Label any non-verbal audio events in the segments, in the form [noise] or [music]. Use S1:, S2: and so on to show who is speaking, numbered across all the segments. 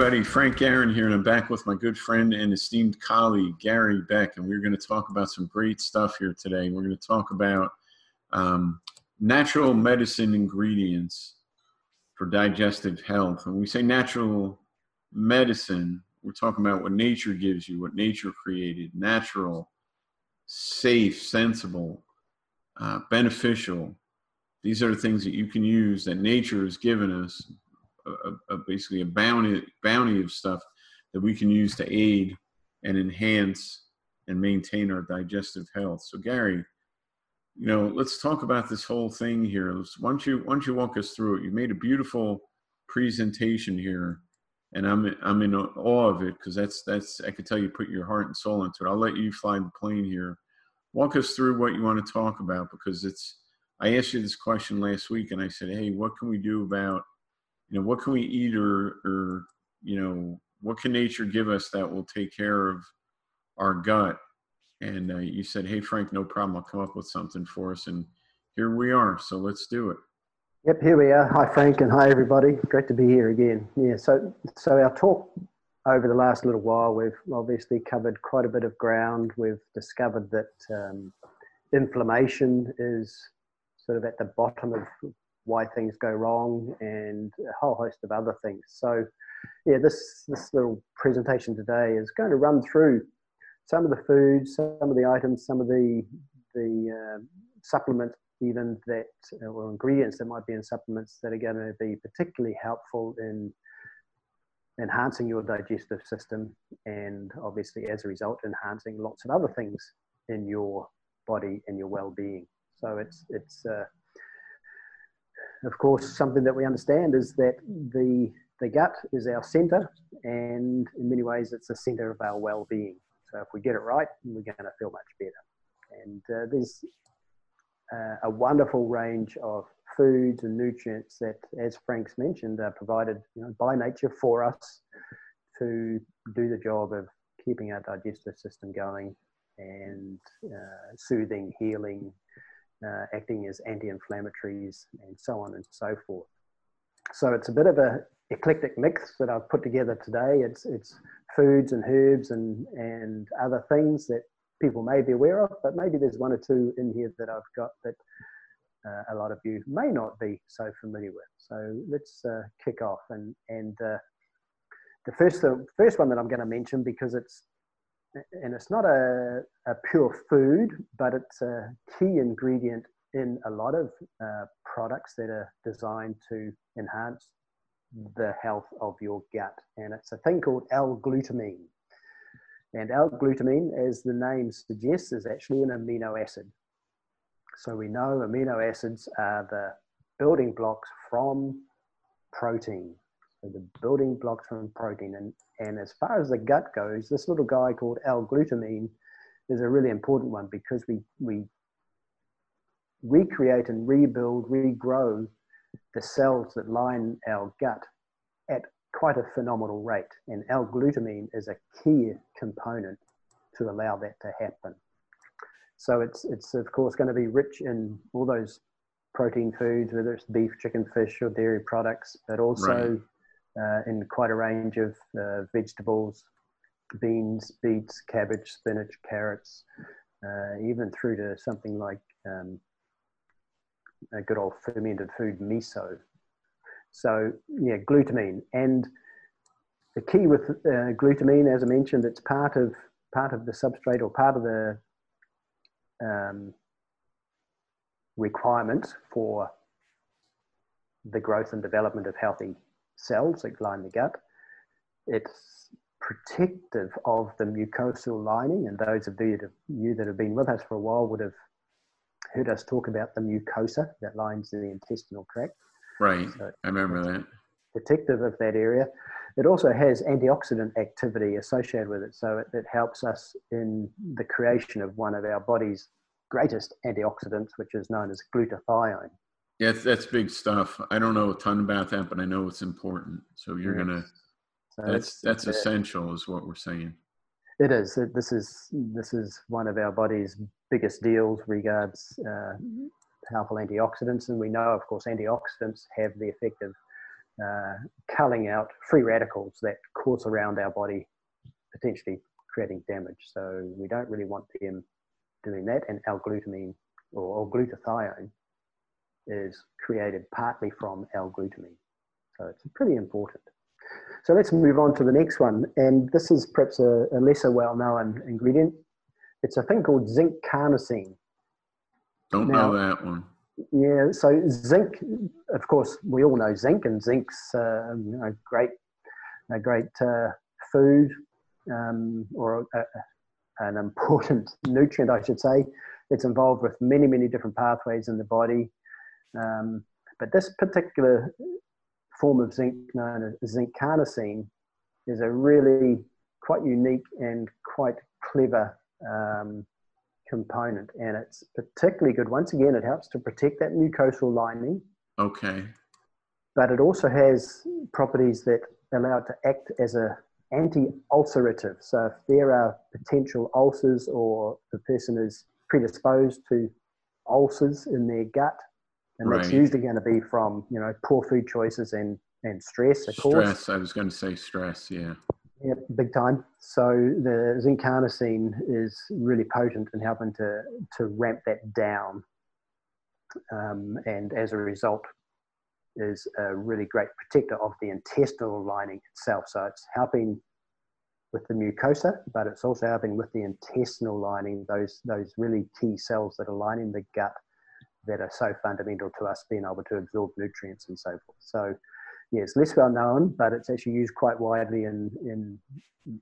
S1: everybody. Frank Aaron here, and I'm back with my good friend and esteemed colleague, Gary Beck, and we're going to talk about some great stuff here today. We're going to talk about um, natural medicine ingredients for digestive health. When we say natural medicine, we're talking about what nature gives you, what nature created, natural, safe, sensible, uh, beneficial. These are the things that you can use that nature has given us a, a, basically a bounty bounty of stuff that we can use to aid and enhance and maintain our digestive health. So Gary, you know, let's talk about this whole thing here. Let's, why don't you why don't you walk us through it? You made a beautiful presentation here, and I'm I'm in awe of it because that's that's I can tell you put your heart and soul into it. I'll let you fly the plane here. Walk us through what you want to talk about because it's. I asked you this question last week, and I said, "Hey, what can we do about you know what can we eat or or you know what can nature give us that will take care of our gut? And uh, you said hey frank no problem. I'll come up with something for us. And here we are. So let's do it.
S2: Yep here we are. Hi frank and hi everybody. Great to be here again. Yeah so so our talk over the last little while we've obviously covered quite a bit of ground. We've discovered that um, inflammation is sort of at the bottom of why things go wrong and a whole host of other things. So, yeah, this this little presentation today is going to run through some of the foods, some of the items, some of the the uh, supplements, even that or ingredients that might be in supplements that are going to be particularly helpful in enhancing your digestive system and obviously as a result enhancing lots of other things in your body and your well-being so it's it's uh, of course, something that we understand is that the, the gut is our center, and in many ways, it's the center of our well being. So, if we get it right, we're going to feel much better. And uh, there's uh, a wonderful range of foods and nutrients that, as Frank's mentioned, are provided you know, by nature for us to do the job of keeping our digestive system going and uh, soothing, healing, uh, acting as anti-inflammatories and so on and so forth. So it's a bit of a eclectic mix that I've put together today. It's it's foods and herbs and and other things that people may be aware of, but maybe there's one or two in here that I've got that uh, a lot of you may not be so familiar with. So let's uh, kick off and and uh, the first the first one that I'm going to mention because it's and it's not a, a pure food, but it's a key ingredient in a lot of uh, products that are designed to enhance the health of your gut. And it's a thing called L-glutamine. And L-glutamine, as the name suggests, is actually an amino acid. So we know amino acids are the building blocks from protein. So the building blocks from protein. And, and as far as the gut goes, this little guy called L-glutamine is a really important one because we, we recreate and rebuild, regrow the cells that line our gut at quite a phenomenal rate. And L-glutamine is a key component to allow that to happen. So it's, it's of course going to be rich in all those protein foods, whether it's beef, chicken, fish, or dairy products, but also right uh, in quite a range of uh, vegetables, beans, beets, cabbage, spinach, carrots, uh, even through to something like um, a good old fermented food, miso. So yeah, glutamine. And the key with uh, glutamine, as I mentioned, it's part of part of the substrate or part of the um, requirement for the growth and development of healthy cells that line the gut. It's protective of the mucosal lining, and those of you that have been with us for a while would have heard us talk about the mucosa that lines the intestinal tract.
S1: Right, so I remember that.
S2: Protective of that area. It also has antioxidant activity associated with it, so it, it helps us in the creation of one of our body's greatest antioxidants, which is known as glutathione.
S1: Yeah, that's big stuff. I don't know a ton about that, but I know it's important. So you're yes. gonna. So that's that's uh, essential, is what we're saying.
S2: It is. This is this is one of our body's biggest deals regards uh, powerful antioxidants, and we know, of course, antioxidants have the effect of uh, culling out free radicals that course around our body, potentially creating damage. So we don't really want them doing that. And L-glutamine or, or glutathione is created partly from L-glutamine. So it's pretty important. So let's move on to the next one. And this is perhaps a, a lesser well-known ingredient. It's a thing called zinc carnosine.
S1: Don't now, know that one.
S2: Yeah, so zinc, of course, we all know zinc, and zinc's uh, you know, great, a great uh, food um, or a, an important [laughs] nutrient, I should say. It's involved with many, many different pathways in the body. Um, but this particular form of zinc, known as zinc carnosine, is a really quite unique and quite clever um, component. And it's particularly good. Once again, it helps to protect that mucosal lining.
S1: Okay.
S2: But it also has properties that allow it to act as a anti-ulcerative. So if there are potential ulcers or the person is predisposed to ulcers in their gut, and right. that's usually going to be from you know poor food choices and and stress. Of
S1: stress. Course. Stress. I was going to say stress. Yeah.
S2: Yeah, big time. So the zinc carnosine is really potent in helping to to ramp that down, um, and as a result, is a really great protector of the intestinal lining itself. So it's helping with the mucosa, but it's also helping with the intestinal lining, those, those really key cells that are lining the gut that are so fundamental to us being able to absorb nutrients and so forth. So, it's less well known, but it's actually used quite widely in, in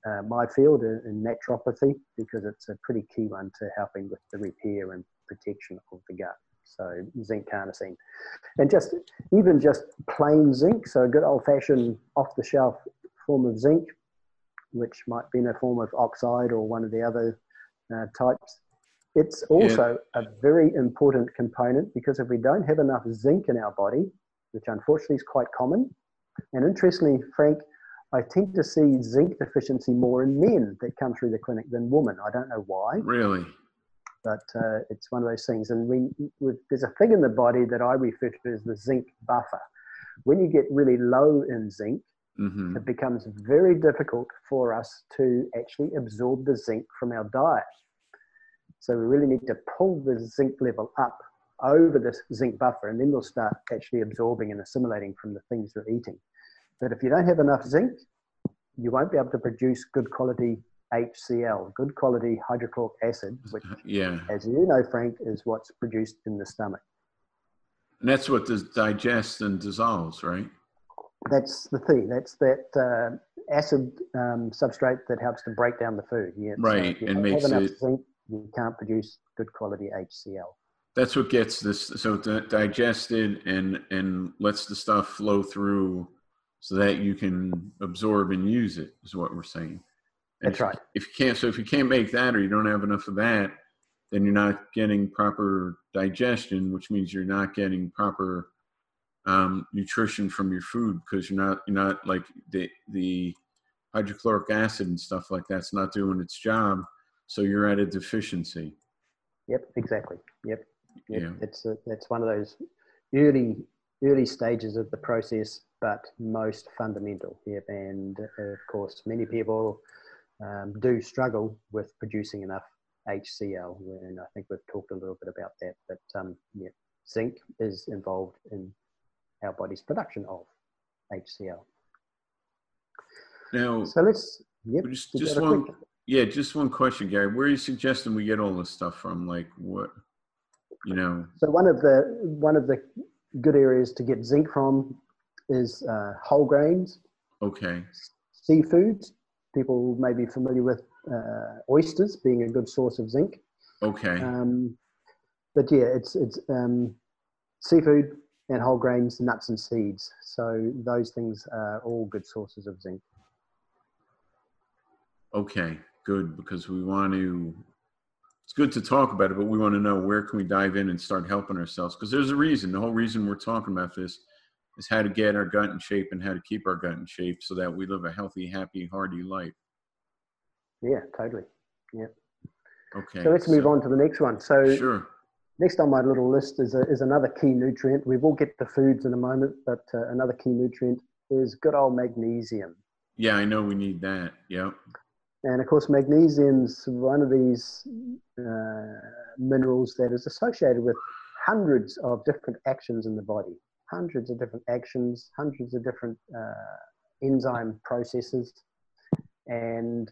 S2: uh, my field in, in naturopathy because it's a pretty key one to helping with the repair and protection of the gut so zinc carnosine. And just even just plain zinc, so a good old fashioned off the shelf form of zinc, which might be in a form of oxide or one of the other uh, types. It's also yeah. a very important component because if we don't have enough zinc in our body, which unfortunately is quite common, and interestingly, Frank, I tend to see zinc deficiency more in men that come through the clinic than women. I don't know why.
S1: Really?
S2: but uh, it's one of those things. And we, there's a thing in the body that I refer to as the zinc buffer. When you get really low in zinc, mm-hmm. it becomes very difficult for us to actually absorb the zinc from our diet. So we really need to pull the zinc level up over this zinc buffer, and then we'll start actually absorbing and assimilating from the things we're eating. But if you don't have enough zinc, you won't be able to produce good quality HCl, good quality hydrochloric acid, which, yeah. as you know, Frank, is what's produced in the stomach.
S1: And that's what does digest and dissolves, right?
S2: That's the thing. That's that uh, acid um, substrate that helps to break down the food.
S1: Yeah, right,
S2: so
S1: and makes it.
S2: Zinc, you can't produce good quality HCl.
S1: That's what gets this so digested and and lets the stuff flow through, so that you can absorb and use it. Is what we're saying.
S2: And That's right.
S1: If you can't, so if you can't make that or you don't have enough of that, then you're not getting proper digestion, which means you're not getting proper um, nutrition from your food because you're not you're not like the the hydrochloric acid and stuff like that's not doing its job, so you're at a deficiency.
S2: Yep, exactly. Yep. yep. Yeah. It's a, it's one of those early early stages of the process, but most fundamental. Yep, and of course, many people um, do struggle with producing enough HCl. And I think we've talked a little bit about that. But um, yeah, zinc is involved in our body's production of HCl.
S1: Now,
S2: so let's
S1: yep, just, just one, yeah, just one question, Gary. Where are you suggesting we get all this stuff from? Like what, you know?
S2: So one of the one of the good areas to get zinc from is uh, whole grains.
S1: Okay.
S2: Seafood. people may be familiar with uh, oysters being a good source of zinc.
S1: Okay.
S2: Um, but yeah, it's it's um, seafood and whole grains, nuts and seeds. So those things are all good sources of zinc.
S1: Okay, good because we want to. It's good to talk about it, but we want to know where can we dive in and start helping ourselves because there's a reason. The whole reason we're talking about this is how to get our gut in shape and how to keep our gut in shape so that we live a healthy, happy, hearty life.
S2: Yeah, totally. Yeah.
S1: Okay.
S2: So let's move on to the next one. So
S1: sure.
S2: next on my little list is, a, is another key nutrient. We will get to foods in a moment, but uh, another key nutrient is good old magnesium.
S1: Yeah, I know we need that. Yep.
S2: And of course, magnesium's one of these uh, minerals that is associated with hundreds of different actions in the body, hundreds of different actions, hundreds of different uh, enzyme processes. And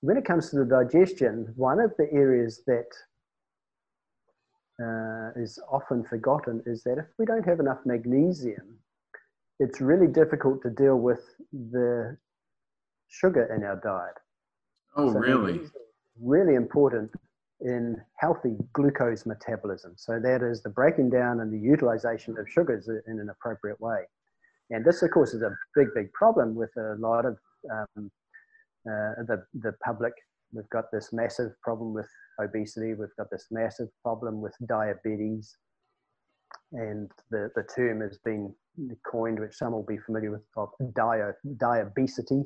S2: when it comes to the digestion, one of the areas that uh, is often forgotten is that if we don't have enough magnesium, it's really difficult to deal with the sugar in our diet.
S1: Oh, so really?
S2: Really important in healthy glucose metabolism. So that is the breaking down and the utilization of sugars in an appropriate way. And this, of course, is a big, big problem with a lot of um, uh, the the public. We've got this massive problem with obesity. We've got this massive problem with diabetes, and the the term has been coined, which some will be familiar with, of dia, diabesity.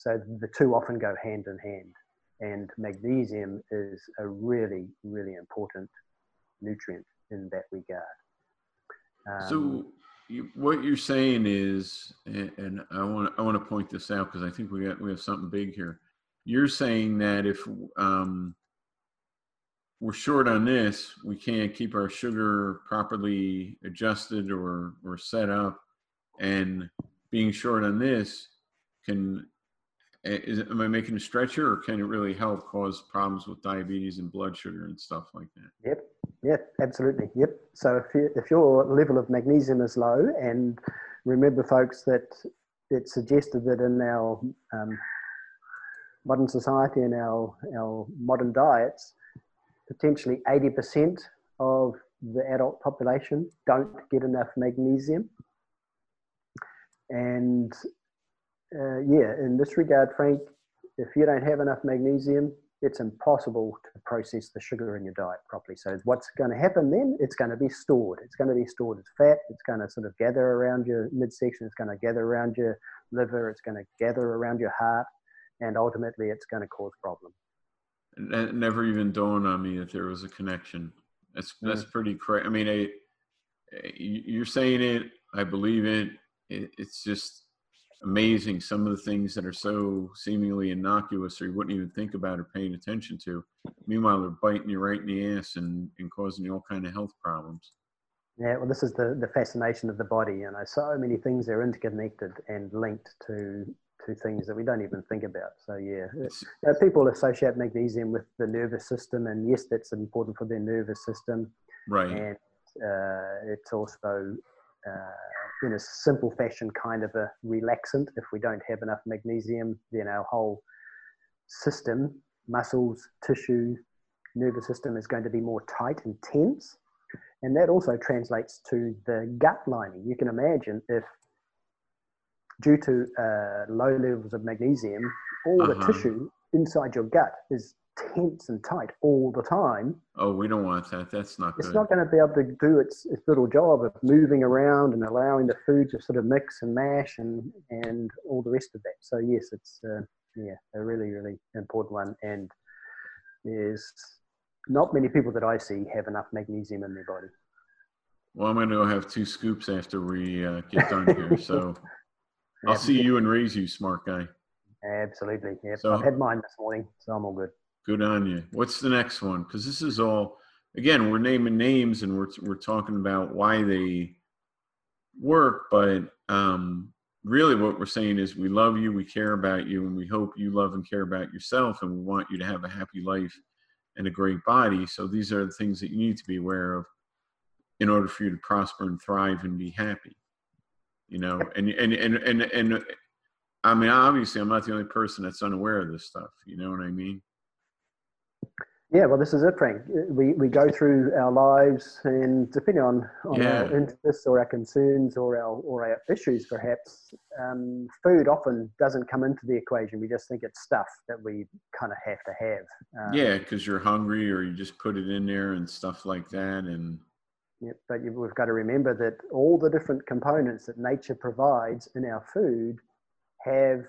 S2: So the two often go hand in hand, and magnesium is a really, really important nutrient in that regard.
S1: Um, so, you, what you're saying is, and, and I want I want to point this out because I think we got we have something big here. You're saying that if um, we're short on this, we can't keep our sugar properly adjusted or, or set up. And being short on this can, is, am I making a stretcher or can it really help cause problems with diabetes and blood sugar and stuff like that?
S2: Yep. Yep. Absolutely. Yep. So if, you, if your level of magnesium is low and remember folks that it's suggested that in our um, modern society and our, our modern diets, potentially 80% of the adult population don't get enough magnesium. And uh, yeah, in this regard, Frank, if you don't have enough magnesium, it's impossible to process the sugar in your diet properly. So what's going to happen then? It's going to be stored. It's going to be stored as fat. It's going to sort of gather around your midsection. It's going to gather around your liver. It's going to gather around your heart, and ultimately, it's going to cause problems.
S1: It never even dawned on me that there was a connection. That's that's pretty crazy. I mean, I, you're saying it. I believe it. it. It's just amazing. Some of the things that are so seemingly innocuous, or you wouldn't even think about or paying attention to. Meanwhile, they're biting you right in the ass and, and causing you all kind of health problems.
S2: Yeah, well, this is the, the fascination of the body. You know, so many things are interconnected and linked to to things that we don't even think about. So yeah, uh, people associate magnesium with the nervous system, and yes, that's important for their nervous system.
S1: Right.
S2: And uh, it's also, uh, in a simple fashion, kind of a relaxant. If we don't have enough magnesium, then our whole system, muscles, tissue, nervous system is going to be more tight and tense. And that also translates to the gut lining. You can imagine if due to uh, low levels of magnesium, all uh-huh. the tissue inside your gut is tense and tight all the time.
S1: Oh, we don't want that. That's not
S2: it's
S1: good.
S2: not going to be able to do its, its little job of moving around and allowing the food to sort of mix and mash and, and all the rest of that. So, yes, it's uh, yeah, a really, really important one. And there's not many people that I see have enough magnesium in their body.
S1: Well, I'm going to go have two scoops after we uh, get done [laughs] here. So I'll see you and raise you, smart guy.
S2: Absolutely. Yep. So, I've had mine this morning, so I'm all good.
S1: Good on you. What's the next one? Because this is all, again, we're naming names and we're, we're talking about why they work, but um, really what we're saying is we love you, we care about you, and we hope you love and care about yourself, and we want you to have a happy life and a great body. So these are the things that you need to be aware of in order for you to prosper and thrive and be happy you know and and and and, and i mean obviously i'm not the only person that's unaware of this stuff you know what i mean
S2: yeah well this is it frank we we go through our lives and depending on, on yeah. our interests or our concerns or our or our issues perhaps um, food often doesn't come into the equation we just think it's stuff that we kind of have to have
S1: um, yeah because you're hungry or you just put it in there and stuff like that and
S2: Yep, but we've got to remember that all the different components that nature provides in our food have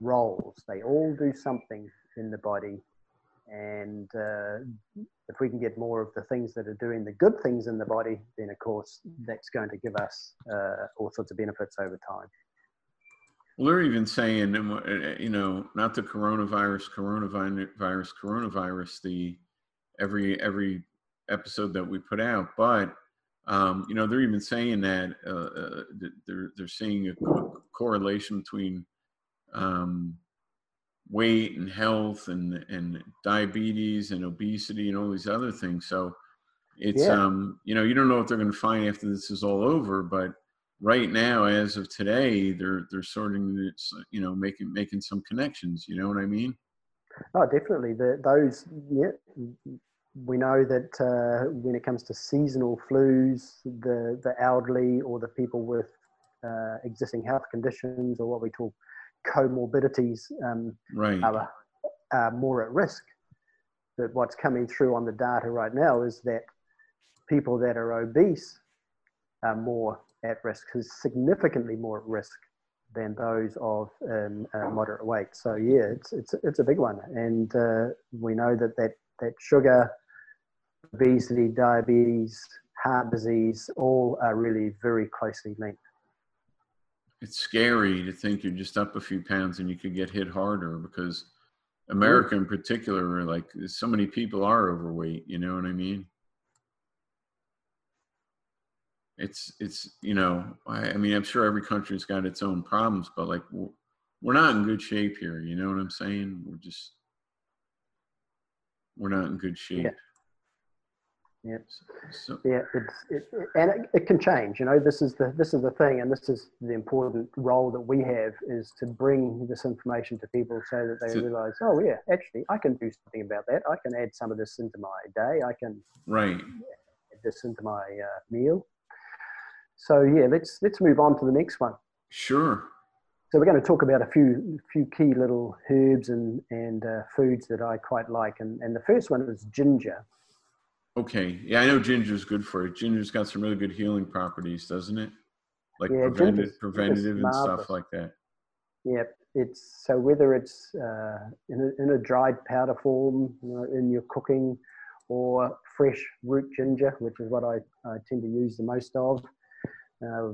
S2: roles. They all do something in the body. And uh, if we can get more of the things that are doing the good things in the body, then of course that's going to give us uh, all sorts of benefits over time.
S1: Well, they're even saying, uh, you know, not the coronavirus, coronavirus, coronavirus, the every every episode that we put out, but um, you know, they're even saying that uh, uh, they're they're seeing a co- correlation between um, weight and health and and diabetes and obesity and all these other things. So it's yeah. um, you know, you don't know what they're going to find after this is all over, but right now, as of today, they're they're sorting, it's you know, making making some connections. You know what I mean?
S2: Oh, definitely. The, those, yeah, we know that uh, when it comes to seasonal flus, the the elderly or the people with uh, existing health conditions or what we call comorbidities um,
S1: right.
S2: are, are more at risk. But what's coming through on the data right now is that people that are obese are more at risk, is significantly more at risk than those of um, uh, moderate weight. So yeah, it's it's it's a big one, and uh, we know that that that sugar, obesity, diabetes, heart disease, all are really very closely linked.
S1: It's scary to think you're just up a few pounds and you could get hit harder because America in particular, like so many people are overweight. You know what I mean? it's it's you know I, I, mean i'm sure every country's got its own problems but like we're, we're not in good shape here you know what i'm saying we're just we're not in good shape
S2: yeah. Yeah. So, yeah, it's it, and it, it, can change. You know, this is the this is the thing, and this is the important role that we have is to bring this information to people so that they to, realize, oh yeah, actually, I can do something about that. I can add some of this into my day. I can
S1: right
S2: add this into my uh, meal. So yeah, let's let's move on to the next one.
S1: Sure.
S2: So we're going to talk about a few few key little herbs and and uh, foods that I quite like, and and the first one is ginger.
S1: Okay, yeah, I know ginger is good for it. Ginger's got some really good healing properties, doesn't it? Like yeah, preventative, preventative and stuff like that.
S2: Yeah, it's so whether it's uh, in a in a dried powder form, you know, in your cooking, or fresh root ginger, which is what I, I tend to use the most of. Uh,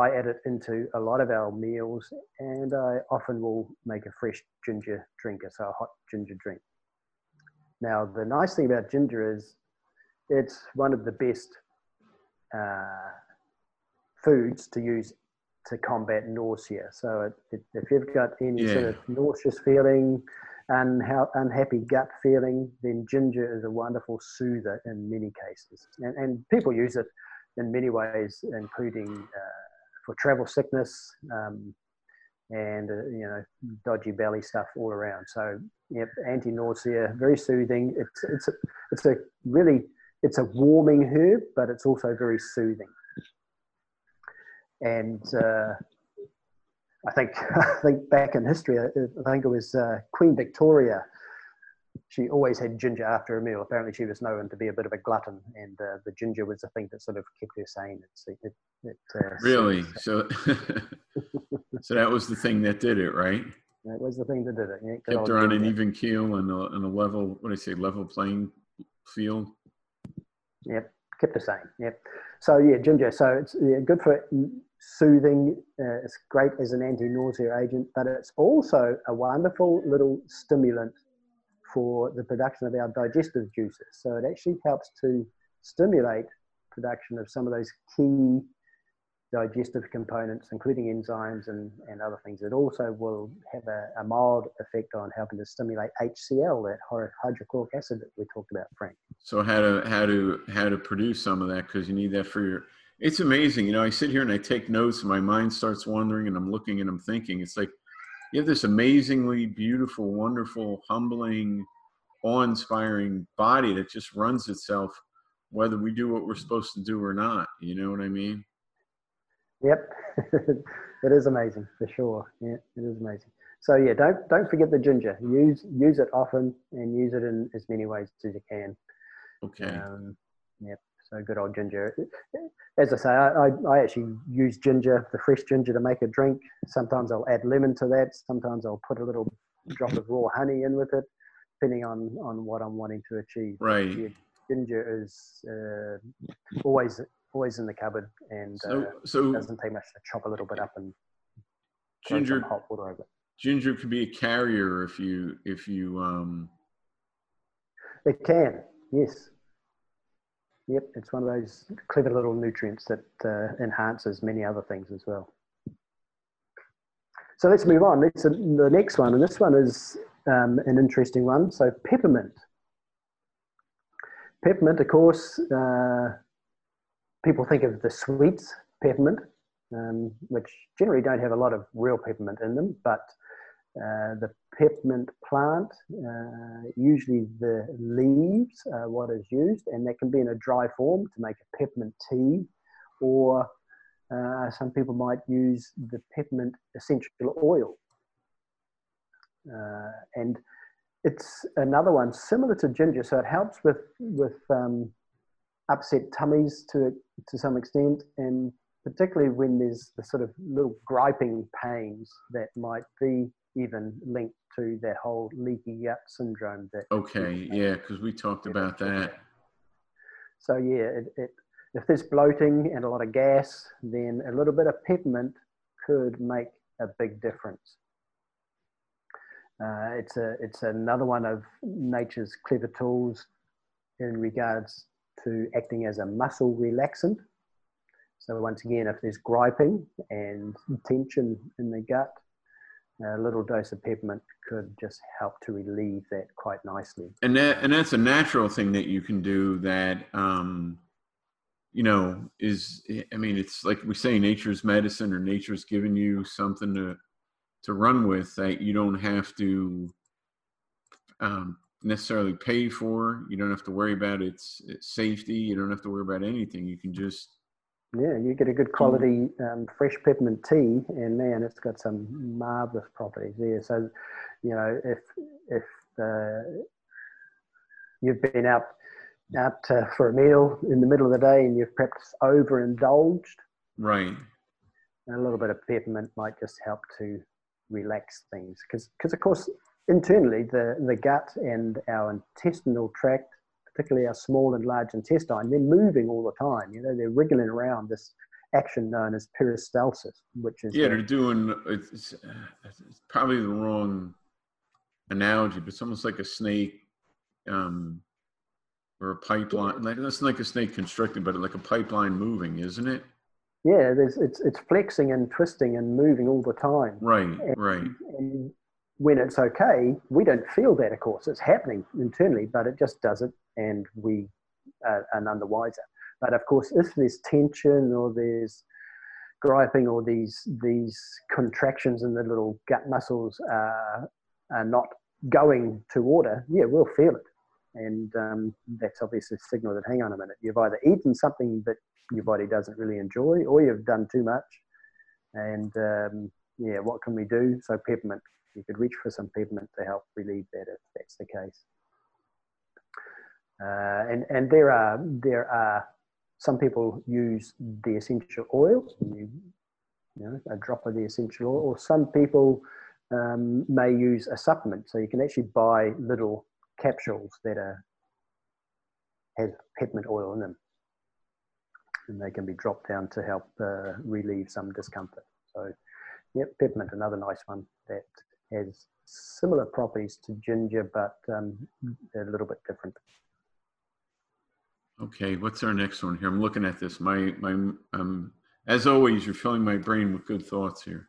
S2: I add it into a lot of our meals, and I often will make a fresh ginger drink, so a hot ginger drink. Now, the nice thing about ginger is it's one of the best uh, foods to use to combat nausea. So, it, it, if you've got any yeah. sort of nauseous feeling, and how unhappy gut feeling, then ginger is a wonderful soother in many cases. And, and people use it in many ways, including uh, for travel sickness um, and uh, you know dodgy belly stuff all around. So yep, anti-nausea, very soothing. It's it's a, it's a really it's a warming herb, but it's also very soothing. And uh, I think [laughs] I think back in history, I think it was uh, Queen Victoria she always had ginger after a meal. Apparently, she was known to be a bit of a glutton, and uh, the ginger was the thing that sort of kept her sane. It, it, it,
S1: uh, really? So, [laughs] so that was the thing that did it, right?
S2: That was the thing that did it.
S1: Yeah, kept her on an even keel and a, and a level. What do I say? Level playing field.
S2: Yep, kept the same. Yep. So yeah, ginger. So it's yeah, good for soothing. Uh, it's great as an anti-nausea agent, but it's also a wonderful little stimulant for the production of our digestive juices. So it actually helps to stimulate production of some of those key digestive components, including enzymes and, and other things. It also will have a, a mild effect on helping to stimulate HCl, that hydrochloric acid that we talked about, Frank.
S1: So how to how to how to produce some of that because you need that for your. It's amazing, you know. I sit here and I take notes, and my mind starts wandering, and I'm looking and I'm thinking. It's like you have this amazingly beautiful, wonderful, humbling, awe-inspiring body that just runs itself, whether we do what we're supposed to do or not. You know what I mean?
S2: Yep, [laughs] it is amazing for sure. Yeah, it is amazing. So yeah, don't don't forget the ginger. Use use it often and use it in as many ways as you can.
S1: Okay. Um,
S2: yep. So good old ginger. As I say, I, I, actually use ginger, the fresh ginger, to make a drink. Sometimes I'll add lemon to that. Sometimes I'll put a little drop of raw honey in with it. depending on on what I'm wanting to achieve.
S1: Right.
S2: Yeah, ginger is uh, always always in the cupboard and
S1: So
S2: uh,
S1: so
S2: doesn't take much to chop a little bit up and
S1: ginger
S2: hot water over it.
S1: ginger could be a carrier if you if you um
S2: It can, yes. Yep, it's one of those clever little nutrients that uh, enhances many other things as well. So let's move on. Let's, the next one, and this one is um, an interesting one. So peppermint. Peppermint, of course, uh, people think of the sweets peppermint, um, which generally don't have a lot of real peppermint in them, but uh, the peppermint plant, uh, usually the leaves are what is used, and that can be in a dry form to make a peppermint tea, or uh, some people might use the peppermint essential oil. Uh, and it's another one similar to ginger, so it helps with with um, upset tummies to to some extent, and particularly when there's the sort of little griping pains that might be even linked to that whole leaky gut syndrome. That
S1: okay yeah because we talked about that
S2: so yeah, it, it, if there's bloating and a lot of gas, then a little bit of peppermint could make a big difference. Uh, it's a it's another one of nature's clever tools in regards to acting as a muscle relaxant. So once again, if there's griping and tension in the gut, a little dose of peppermint could just help to relieve that quite nicely.
S1: and that and that's a natural thing that you can do that um you know is i mean it's like we say nature's medicine or nature's giving you something to to run with that you don't have to um necessarily pay for. You don't have to worry about its, its safety. You don't have to worry about anything. You can just
S2: Yeah, you get a good quality um, fresh peppermint tea, and man, it's got some marvelous properties there. So, you know, if if uh, you've been out out uh, for a meal in the middle of the day and you've perhaps overindulged,
S1: right
S2: a little bit of peppermint might just help to relax things. Because, of course, internally the the gut and our intestinal tract particularly our small and large intestine, they're moving all the time. You know, they're wriggling around this action known as peristalsis, which is
S1: yeah
S2: the-
S1: they're doing it's, it's probably the wrong analogy but it's almost like a snake um or a pipeline like that's like a snake constricted but like a pipeline moving isn't it
S2: yeah, there's it's it's flexing and twisting and moving all the time.
S1: right right
S2: And when it's okay, we don't feel that. Of course, it's happening internally, but it just does it, and we are, are none the wiser. But of course, if there's tension or there's griping or these these contractions in the little gut muscles are, are not going to order, yeah, we'll feel it. And um, that's obviously a signal that, hang on a minute, you've either eaten something that your body doesn't really enjoy or you've done too much. And um, yeah, what can we do? So, peppermint, you could reach for some peppermint to help relieve that if that's the case. Uh, and and there are there are some people use the essential oil, you, you know, a drop of the essential oil, or some people um, may use a supplement. So you can actually buy little capsules that are have peppermint oil in them, and they can be dropped down to help uh, relieve some discomfort. So, yep, peppermint, another nice one that has similar properties to ginger, but um, a little bit different.
S1: Okay, what's our next one here? I'm looking at this. My my um as always, you're filling my brain with good thoughts here.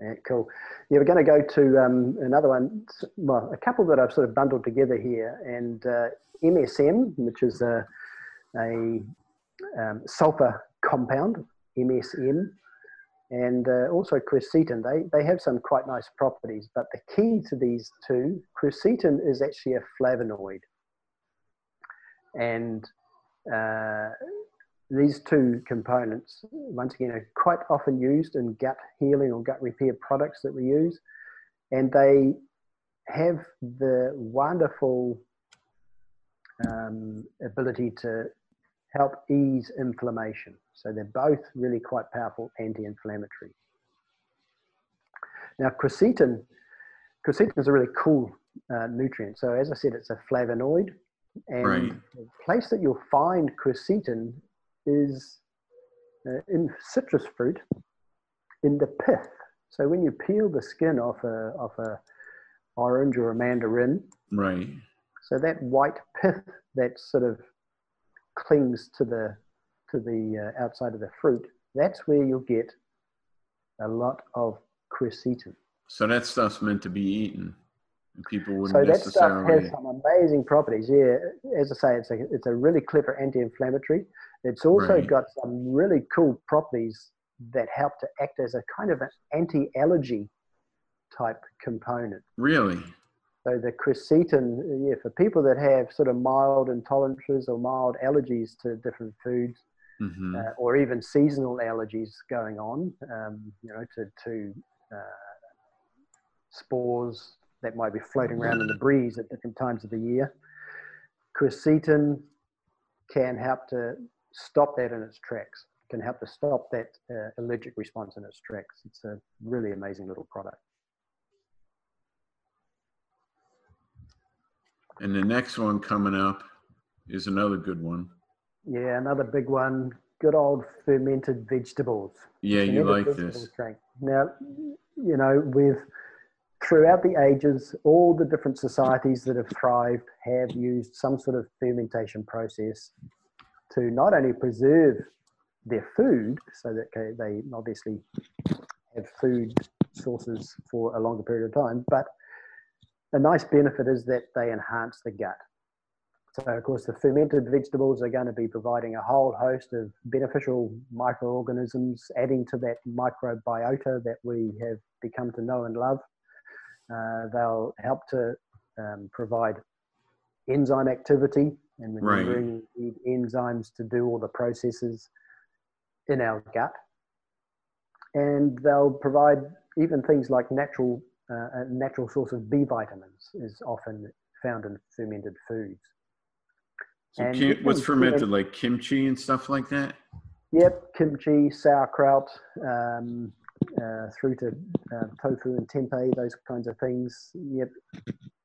S2: Yeah, cool. Yeah, we're going to go to um, another one. Well, a couple that I've sort of bundled together here, and uh, MSM, which is a, a um, sulfur compound, MSM, and uh, also quercetin. They they have some quite nice properties, but the key to these two, quercetin is actually a flavonoid, and uh, these two components, once again, are quite often used in gut healing or gut repair products that we use. And they have the wonderful um, ability to help ease inflammation. So they're both really quite powerful anti inflammatory. Now, quercetin, quercetin is a really cool uh, nutrient. So as I said, it's a flavonoid, and
S1: Right.
S2: the place that you'll find quercetin is uh, in citrus fruit, in the pith. So when you peel the skin off a off a orange or a mandarin,
S1: Right.
S2: so that white pith that sort of clings to the to the uh, outside of the fruit, that's where you'll get a lot of quercetin.
S1: So that stuff's meant to be eaten. People
S2: So
S1: wouldn't
S2: that stuff has some amazing properties. Yeah, as I say, it's a it's a really clever anti-inflammatory. It's also
S1: Right.
S2: got some really cool properties that help to act as a kind of an anti-allergy type component.
S1: Really?
S2: So the quercetin, yeah, for people that have sort of mild intolerances or mild allergies to different foods,
S1: hmm
S2: uh, or even seasonal allergies going on, um, you know, to, to uh, spores that might be floating around in the breeze at different times of the year. Quercetin can help to stop that in its tracks, can help to stop that uh, allergic response in its tracks. It's a really amazing little product.
S1: And the next one coming up is another good one.
S2: Yeah, another big one. Good old fermented vegetables.
S1: Yeah, you like this.
S2: drink. Now, you know, with throughout the ages, all the different societies that have thrived have used some sort of fermentation process to not only preserve their food, so that they- obviously have food sources for a longer period of time, but a nice benefit is that they enhance the gut. So, of course, the fermented vegetables are going to be providing a whole host of beneficial microorganisms, adding to that microbiota that we have become to know and love. Uh, they'll help to um, provide enzyme activity and remembering we need enzymes to do all the processes in our gut. And they'll provide even things like natural, uh, a natural source of B vitamins is often found in fermented foods.
S1: So
S2: And
S1: kim- what's fermented, like kimchi and stuff like that?
S2: Yep, kimchi, sauerkraut, um, uh, through to uh, tofu and tempeh, those kinds of things. Yep,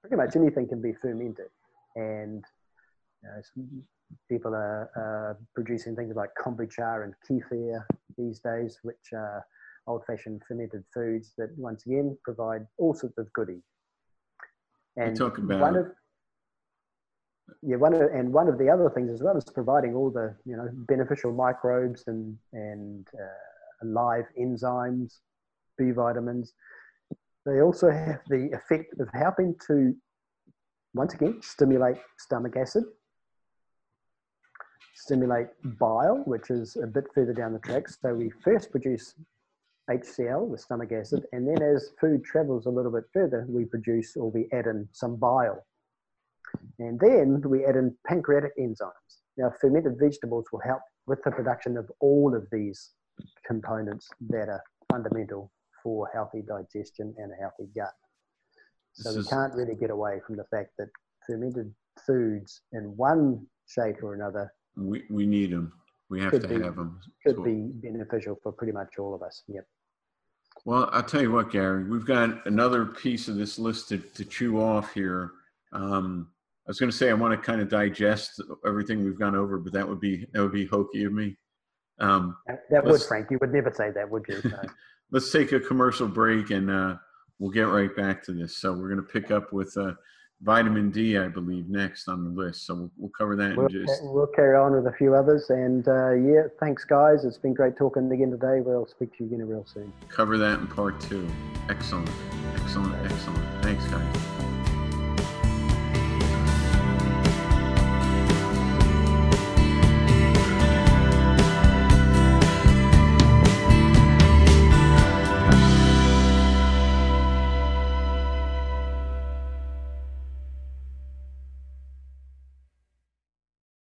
S2: pretty much anything can be fermented, and you know, some people are uh, producing things like kombucha and kefir these days, which are old-fashioned fermented foods that once again provide all sorts of goodies. And
S1: talk about-
S2: one of yeah, one of, and one of the other things as well is providing all the you know beneficial microbes and and uh, live enzymes, B vitamins. They also have the effect of helping to once again stimulate stomach acid, stimulate bile, which is a bit further down the track. So we first produce HCl, the stomach acid, and then as food travels a little bit further, we produce or we add in some bile. And then we add in pancreatic enzymes. Now, fermented vegetables will help with the production of all of these components that are fundamental for healthy digestion and a healthy gut. So
S1: This
S2: we can't really get away from the fact that fermented foods in one shape or another
S1: We, we need them. We have to
S2: be-
S1: have them.
S2: could be beneficial for pretty much all of us. Yep.
S1: Well, I'll tell you what, Gary, we've got another piece of this list to, to chew off here. Um, I was going to say I want to kind of digest everything we've gone over, but that would be that would be hokey of me. Um,
S2: That, that would, Frank. You would never say that, would you? [laughs] No.
S1: Let's take a commercial break and uh, we'll get right back to this. So we're going to pick up with uh, vitamin D, I believe, next on the list. So we'll, we'll cover that
S2: we'll,
S1: in just.
S2: we'll carry on with a few others. And uh, yeah, thanks, guys. It's been great talking again today. We'll speak to you again real soon.
S1: cover that in part two. Excellent. Excellent. Excellent. Thanks, guys.